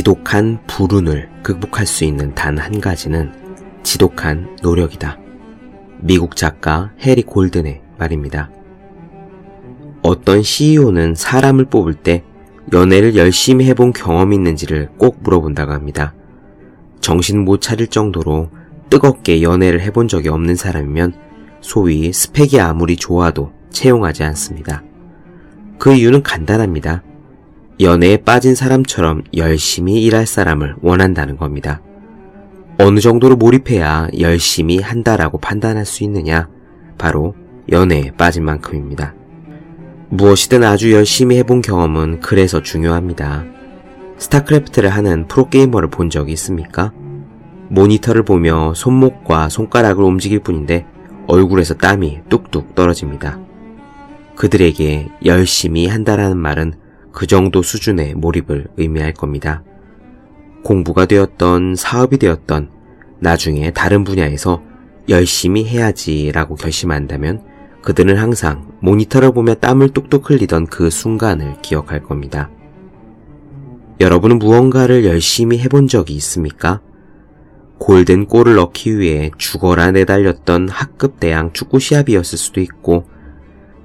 지독한 불운을 극복할 수 있는 단 한 가지는 지독한 노력이다. 미국 작가 해리 골든의 말입니다. 어떤 CEO는 사람을 뽑을 때 연애를 열심히 해본 경험이 있는지를 꼭 물어본다고 합니다. 정신 못 차릴 정도로 뜨겁게 연애를 해본 적이 없는 사람이면 소위 스펙이 아무리 좋아도 채용하지 않습니다. 그 이유는 간단합니다. 연애에 빠진 사람처럼 열심히 일할 사람을 원한다는 겁니다. 어느 정도로 몰입해야 열심히 한다라고 판단할 수 있느냐? 바로 연애에 빠진 만큼입니다. 무엇이든 아주 열심히 해본 경험은 그래서 중요합니다. 스타크래프트를 하는 프로게이머를 본 적이 있습니까? 모니터를 보며 손목과 손가락을 움직일 뿐인데 얼굴에서 땀이 뚝뚝 떨어집니다. 그들에게 열심히 한다라는 말은 그 정도 수준의 몰입을 의미할 겁니다. 공부가 되었던 사업이 되었던 나중에 다른 분야에서 열심히 해야지라고 결심한다면 그들은 항상 모니터를 보며 땀을 뚝뚝 흘리던 그 순간을 기억할 겁니다. 여러분은 무언가를 열심히 해본 적이 있습니까? 골든 골을 넣기 위해 죽어라 내달렸던 학급 대항 축구 시합이었을 수도 있고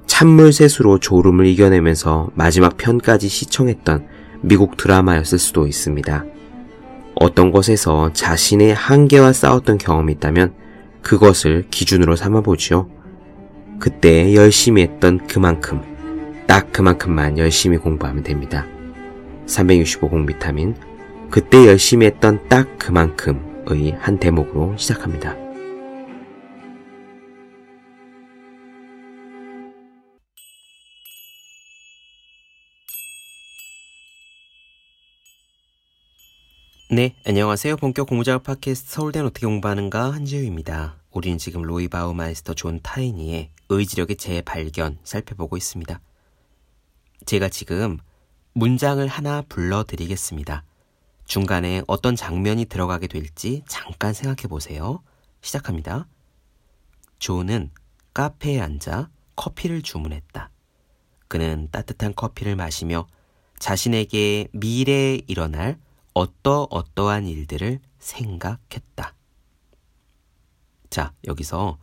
찬물셋으로 졸음을 이겨내면서 마지막 편까지 시청했던 미국 드라마였을 수도 있습니다. 어떤 것에서 자신의 한계와 싸웠던 경험이 있다면 그것을 기준으로 삼아보지요. 그때 열심히 했던 그만큼, 딱 그만큼만 열심히 공부하면 됩니다. 365 공부 비타민, 그때 열심히 했던 딱 그만큼의 한 대목으로 시작합니다. 네, 안녕하세요. 본격 공부자극 팟캐스트 서울대는 어떻게 공부하는가 한재우입니다. 우리는 지금 로이 바우마이스터 존 티어니의 의지력의 재발견 살펴보고 있습니다. 제가 지금 문장을 하나 불러드리겠습니다. 중간에 어떤 장면이 들어가게 될지 잠깐 생각해 보세요. 시작합니다. 존은 카페에 앉아 커피를 주문했다. 그는 따뜻한 커피를 마시며 자신에게 미래에 일어날 어떠 어떠한 일들을 생각했다. 자, 여기서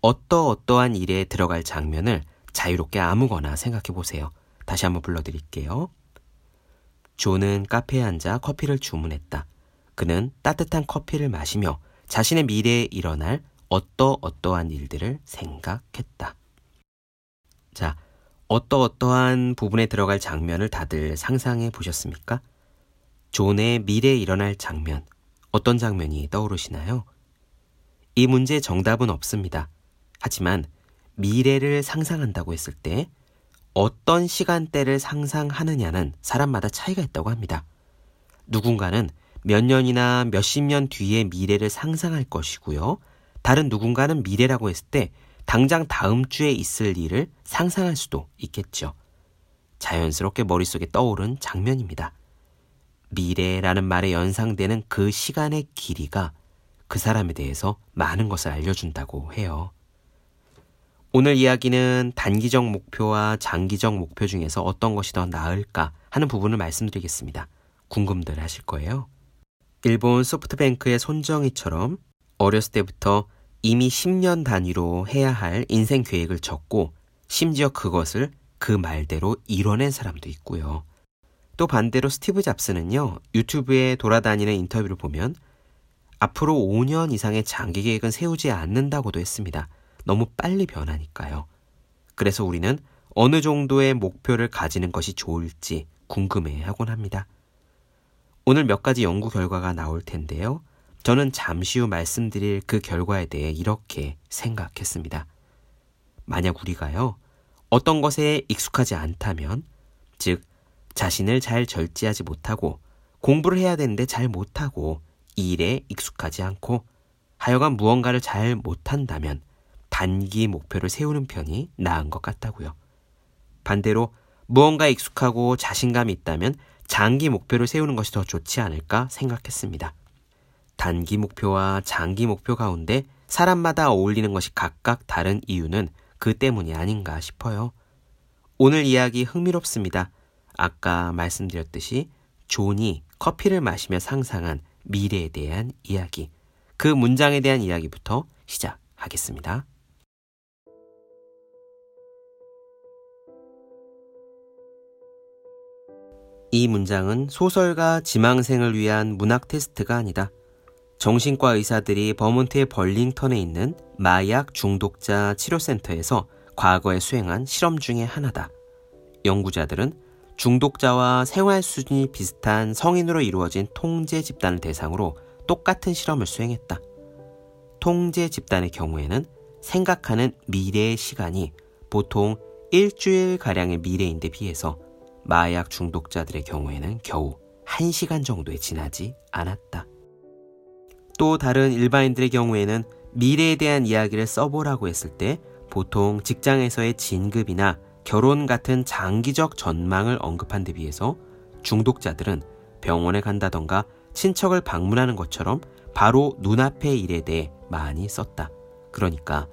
어떠 어떠한 일에 들어갈 장면을 자유롭게 아무거나 생각해 보세요. 다시 한번 불러드릴게요. 존은 카페에 앉아 커피를 주문했다. 그는 따뜻한 커피를 마시며 자신의 미래에 일어날 어떠 어떠한 일들을 생각했다. 자, 어떠 어떠한 부분에 들어갈 장면을 다들 상상해 보셨습니까? 존의 미래에 일어날 장면, 어떤 장면이 떠오르시나요? 이 문제의 정답은 없습니다. 하지만 미래를 상상한다고 했을 때 어떤 시간대를 상상하느냐는 사람마다 차이가 있다고 합니다. 누군가는 몇 년이나 몇십 년 뒤의 미래를 상상할 것이고요. 다른 누군가는 미래라고 했을 때 당장 다음 주에 있을 일을 상상할 수도 있겠죠. 자연스럽게 머릿속에 떠오른 장면입니다. 미래라는 말에 연상되는 그 시간의 길이가 그 사람에 대해서 많은 것을 알려준다고 해요. 오늘 이야기는 단기적 목표와 장기적 목표 중에서 어떤 것이 더 나을까 하는 부분을 말씀드리겠습니다. 궁금들 하실 거예요. 일본 소프트뱅크의 손정희처럼 어렸을 때부터 이미 10년 단위로 해야 할 인생 계획을 적고 심지어 그것을 그 말대로 이뤄낸 사람도 있고요. 또 반대로 스티브 잡스는요, 유튜브에 돌아다니는 인터뷰를 보면 앞으로 5년 이상의 장기 계획은 세우지 않는다고도 했습니다. 너무 빨리 변하니까요. 그래서 우리는 어느 정도의 목표를 가지는 것이 좋을지 궁금해 하곤 합니다. 오늘 몇 가지 연구 결과가 나올 텐데요. 저는 잠시 후 말씀드릴 그 결과에 대해 이렇게 생각했습니다. 만약 우리가요, 어떤 것에 익숙하지 않다면, 즉, 자신을 잘 절제하지 못하고 공부를 해야 되는데 잘 못하고 이 일에 익숙하지 않고 하여간 무언가를 잘 못한다면 단기 목표를 세우는 편이 나은 것 같다고요. 반대로 무언가 익숙하고 자신감이 있다면 장기 목표를 세우는 것이 더 좋지 않을까 생각했습니다. 단기 목표와 장기 목표 가운데 사람마다 어울리는 것이 각각 다른 이유는 그 때문이 아닌가 싶어요. 오늘 이야기 흥미롭습니다. 아까 말씀드렸듯이 존이 커피를 마시며 상상한 미래에 대한 이야기. 그 문장에 대한 이야기부터 시작하겠습니다. 이 문장은 소설가 지망생을 위한 문학 테스트가 아니다. 정신과 의사들이 버몬트의 벌링턴에 있는 마약 중독자 치료센터에서 과거에 수행한 실험 중의 하나다. 연구자들은 중독자와 생활 수준이 비슷한 성인으로 이루어진 통제 집단을 대상으로 똑같은 실험을 수행했다. 통제 집단의 경우에는 생각하는 미래의 시간이 보통 일주일가량의 미래인데 비해서 마약 중독자들의 경우에는 겨우 1시간 정도에 지나지 않았다. 또 다른 일반인들의 경우에는 미래에 대한 이야기를 써보라고 했을 때 보통 직장에서의 진급이나 결혼 같은 장기적 전망을 언급한 데 비해서 중독자들은 병원에 간다던가 친척을 방문하는 것처럼 바로 눈앞의 일에 대해 많이 썼다. 그러니까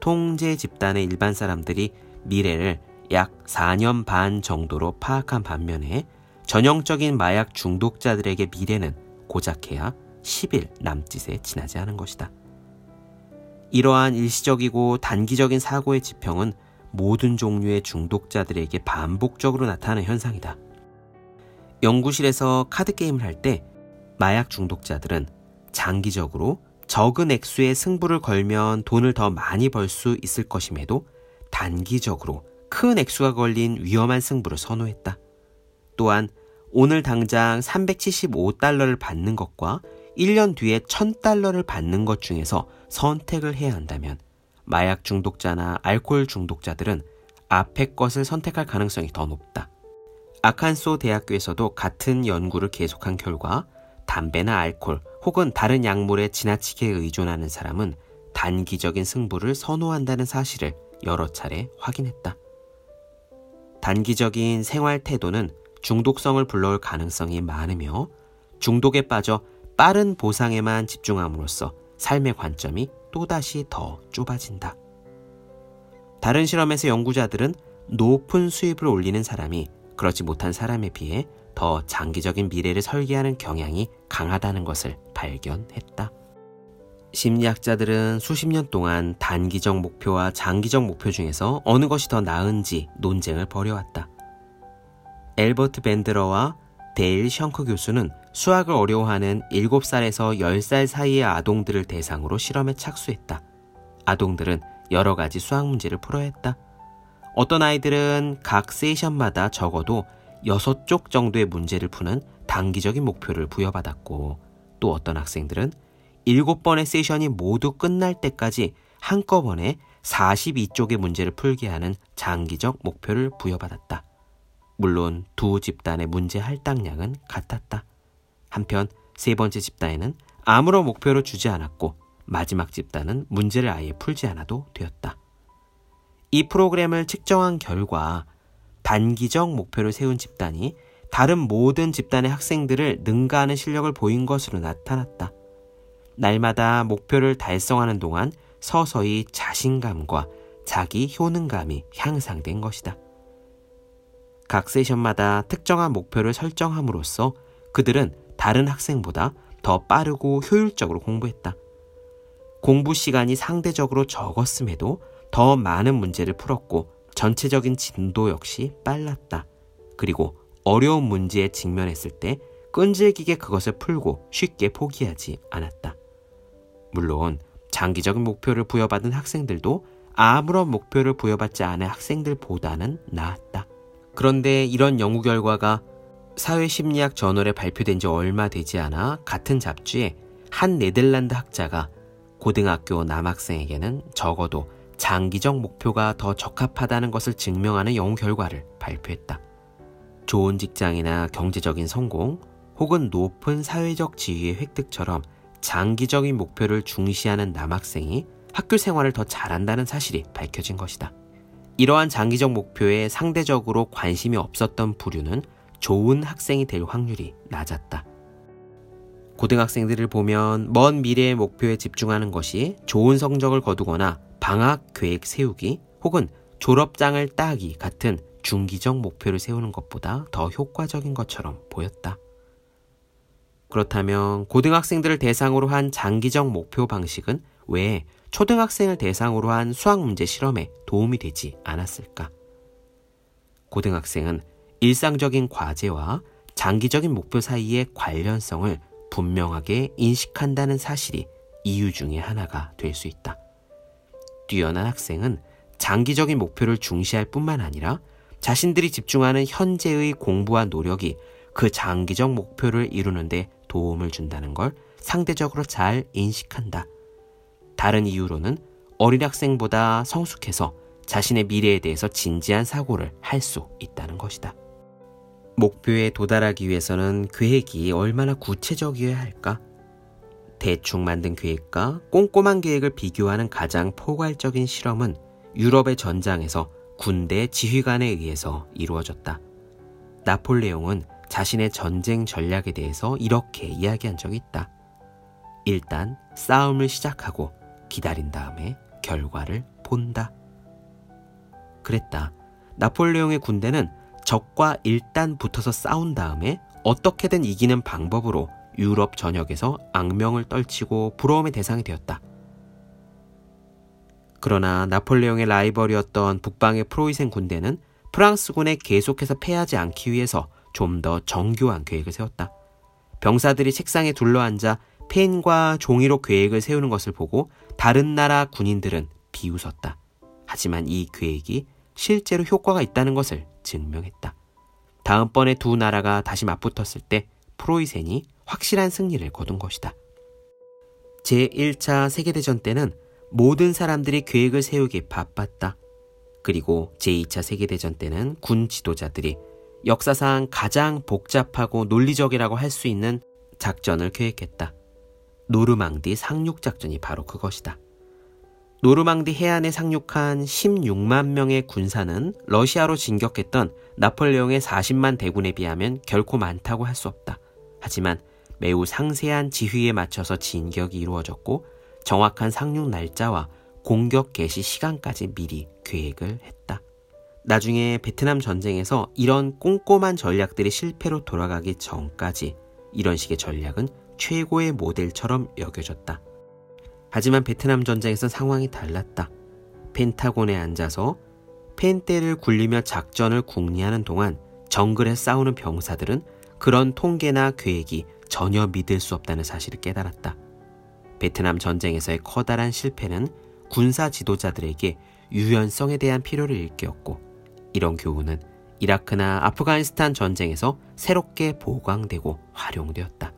통제 집단의 일반 사람들이 미래를 약 4년 반 정도로 파악한 반면에 전형적인 마약 중독자들에게 미래는 고작해야 10일 남짓에 지나지 않은 것이다. 이러한 일시적이고 단기적인 사고의 지평은 모든 종류의 중독자들에게 반복적으로 나타나는 현상이다. 연구실에서 카드게임을 할 때 마약 중독자들은 장기적으로 적은 액수의 승부를 걸면 돈을 더 많이 벌 수 있을 것임에도 단기적으로 큰 액수가 걸린 위험한 승부를 선호했다. 또한 오늘 당장 375달러를 받는 것과 1년 뒤에 1000달러를 받는 것 중에서 선택을 해야 한다면 마약 중독자나 알코올 중독자들은 앞의 것을 선택할 가능성이 더 높다. 아칸소 대학교에서도 같은 연구를 계속한 결과 담배나 알코올 혹은 다른 약물에 지나치게 의존하는 사람은 단기적인 승부를 선호한다는 사실을 여러 차례 확인했다. 단기적인 생활 태도는 중독성을 불러올 가능성이 많으며 중독에 빠져 빠른 보상에만 집중함으로써 삶의 관점이 또다시 더 좁아진다. 다른 실험에서 연구자들은 높은 수입을 올리는 사람이 그렇지 못한 사람에 비해 더 장기적인 미래를 설계하는 경향이 강하다는 것을 발견했다. 심리학자들은 수십 년 동안 단기적 목표와 장기적 목표 중에서 어느 것이 더 나은지 논쟁을 벌여왔다. 엘버트 밴드러와 데일 션크 교수는 수학을 어려워하는 7살에서 10살 사이의 아동들을 대상으로 실험에 착수했다. 아동들은 여러 가지 수학 문제를 풀어야 했다. 어떤 아이들은 각 세션마다 적어도 6쪽 정도의 문제를 푸는 단기적인 목표를 부여받았고 또 어떤 학생들은 7번의 세션이 모두 끝날 때까지 한꺼번에 42쪽의 문제를 풀게 하는 장기적 목표를 부여받았다. 물론 두 집단의 문제 할당량은 같았다. 한편 세 번째 집단에는 아무런 목표를 주지 않았고 마지막 집단은 문제를 아예 풀지 않아도 되었다. 이 프로그램을 측정한 결과 단기적 목표를 세운 집단이 다른 모든 집단의 학생들을 능가하는 실력을 보인 것으로 나타났다. 날마다 목표를 달성하는 동안 서서히 자신감과 자기 효능감이 향상된 것이다. 각 세션마다 특정한 목표를 설정함으로써 그들은 다른 학생보다 더 빠르고 효율적으로 공부했다. 공부 시간이 상대적으로 적었음에도 더 많은 문제를 풀었고 전체적인 진도 역시 빨랐다. 그리고 어려운 문제에 직면했을 때 끈질기게 그것을 풀고 쉽게 포기하지 않았다. 물론 장기적인 목표를 부여받은 학생들도 아무런 목표를 부여받지 않은 학생들보다는 나았다. 그런데 이런 연구 결과가 사회심리학 저널에 발표된 지 얼마 되지 않아 같은 잡지에 한 네덜란드 학자가 고등학교 남학생에게는 적어도 장기적 목표가 더 적합하다는 것을 증명하는 연구 결과를 발표했다. 좋은 직장이나 경제적인 성공 혹은 높은 사회적 지위의 획득처럼 장기적인 목표를 중시하는 남학생이 학교 생활을 더 잘한다는 사실이 밝혀진 것이다. 이러한 장기적 목표에 상대적으로 관심이 없었던 부류는 좋은 학생이 될 확률이 낮았다. 고등학생들을 보면 먼 미래의 목표에 집중하는 것이 좋은 성적을 거두거나 방학 계획 세우기 혹은 졸업장을 따기 같은 중기적 목표를 세우는 것보다 더 효과적인 것처럼 보였다. 그렇다면 고등학생들을 대상으로 한 장기적 목표 방식은 왜 초등학생을 대상으로 한 수학 문제 실험에 도움이 되지 않았을까? 고등학생은 일상적인 과제와 장기적인 목표 사이의 관련성을 분명하게 인식한다는 사실이 이유 중의 하나가 될 수 있다. 뛰어난 학생은 장기적인 목표를 중시할 뿐만 아니라 자신들이 집중하는 현재의 공부와 노력이 그 장기적 목표를 이루는데 도움을 준다는 걸 상대적으로 잘 인식한다. 다른 이유로는 어린 학생보다 성숙해서 자신의 미래에 대해서 진지한 사고를 할 수 있다는 것이다. 목표에 도달하기 위해서는 계획이 얼마나 구체적이어야 할까? 대충 만든 계획과 꼼꼼한 계획을 비교하는 가장 포괄적인 실험은 유럽의 전장에서 군대 지휘관에 의해서 이루어졌다. 나폴레옹은 자신의 전쟁 전략에 대해서 이렇게 이야기한 적이 있다. 일단 싸움을 시작하고 기다린 다음에 결과를 본다. 그랬다. 나폴레옹의 군대는 적과 일단 붙어서 싸운 다음에 어떻게든 이기는 방법으로 유럽 전역에서 악명을 떨치고 부러움의 대상이 되었다. 그러나 나폴레옹의 라이벌이었던 북방의 프로이센 군대는 프랑스군에 계속해서 패하지 않기 위해서 좀 더 정교한 계획을 세웠다. 병사들이 책상에 둘러앉아 펜과 종이로 계획을 세우는 것을 보고 다른 나라 군인들은 비웃었다. 하지만 이 계획이 실제로 효과가 있다는 것을 증명했다. 다음번에 두 나라가 다시 맞붙었을 때 프로이센이 확실한 승리를 거둔 것이다. 제1차 세계대전 때는 모든 사람들이 계획을 세우기 바빴다. 그리고 제2차 세계대전 때는 군 지도자들이 역사상 가장 복잡하고 논리적이라고 할 수 있는 작전을 계획했다. 노르망디 상륙작전이 바로 그것이다. 노르망디 해안에 상륙한 16만 명의 군사는 러시아로 진격했던 나폴레옹의 40만 대군에 비하면 결코 많다고 할 수 없다. 하지만 매우 상세한 지휘에 맞춰서 진격이 이루어졌고 정확한 상륙 날짜와 공격 개시 시간까지 미리 계획을 했다. 나중에 베트남 전쟁에서 이런 꼼꼼한 전략들이 실패로 돌아가기 전까지 이런 식의 전략은 최고의 모델처럼 여겨졌다. 하지만 베트남 전쟁에선 상황이 달랐다. 펜타곤에 앉아서 펜대를 굴리며 작전을 궁리하는 동안 정글에 싸우는 병사들은 그런 통계나 계획이 전혀 믿을 수 없다는 사실을 깨달았다. 베트남 전쟁에서의 커다란 실패는 군사 지도자들에게 유연성에 대한 필요를 일깨웠고 이런 교훈은 이라크나 아프가니스탄 전쟁에서 새롭게 보강되고 활용되었다.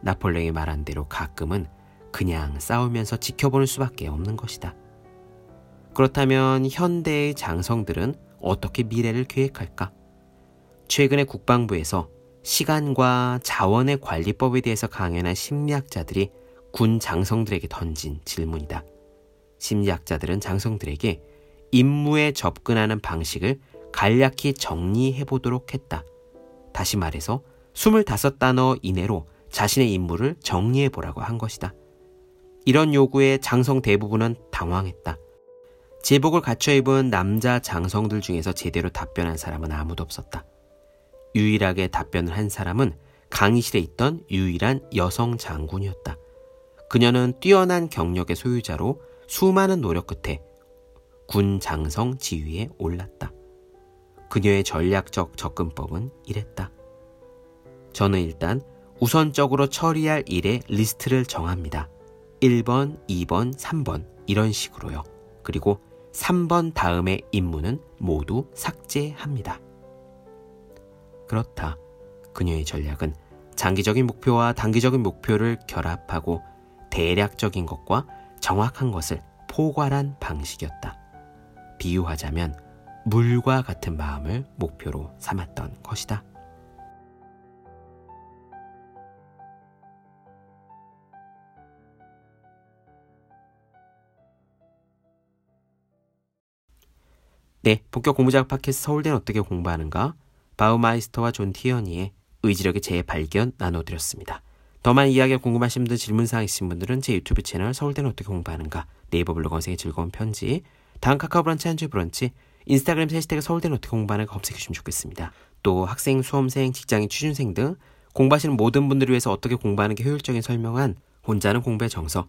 나폴레옹이 말한 대로 가끔은 그냥 싸우면서 지켜보는 수밖에 없는 것이다. 그렇다면 현대의 장성들은 어떻게 미래를 계획할까? 최근에 국방부에서 시간과 자원의 관리법에 대해서 강연한 심리학자들이 군 장성들에게 던진 질문이다. 심리학자들은 장성들에게 임무에 접근하는 방식을 간략히 정리해 보도록 했다. 다시 말해서 25단어 이내로 자신의 임무를 정리해 보라고 한 것이다. 이런 요구에 장성 대부분은 당황했다. 제복을 갖춰 입은 남자 장성들 중에서 제대로 답변한 사람은 아무도 없었다. 유일하게 답변을 한 사람은 강의실에 있던 유일한 여성 장군이었다. 그녀는 뛰어난 경력의 소유자로 수많은 노력 끝에 군 장성 지위에 올랐다. 그녀의 전략적 접근법은 이랬다. 저는 일단 우선적으로 처리할 일의 리스트를 정합니다. 1번, 2번, 3번 이런 식으로요. 그리고 3번 다음의 임무는 모두 삭제합니다. 그렇다. 그녀의 전략은 장기적인 목표와 단기적인 목표를 결합하고 대략적인 것과 정확한 것을 포괄한 방식이었다. 비유하자면 물과 같은 마음을 목표로 삼았던 것이다. 네, 본격 공부자극 팟캐스트 서울대는 어떻게 공부하는가? 바우마이스터와 존 티어니의 의지력의 재발견 나눠드렸습니다. 더 많은 이야기가 궁금하신 분들 질문사항 있으신 분들은 제 유튜브 채널 서울대는 어떻게 공부하는가 네이버 블로그 검색의 즐거운 편지 다음 카카오 브런치 한재우 브런치 인스타그램 해시태그 서울대는 어떻게 공부하는가 검색해 주시면 좋겠습니다. 또 학생, 수험생, 직장인, 취준생 등 공부하시는 모든 분들을 위해서 어떻게 공부하는 게 효율적인 설명한 혼자 하는 공부의 정석,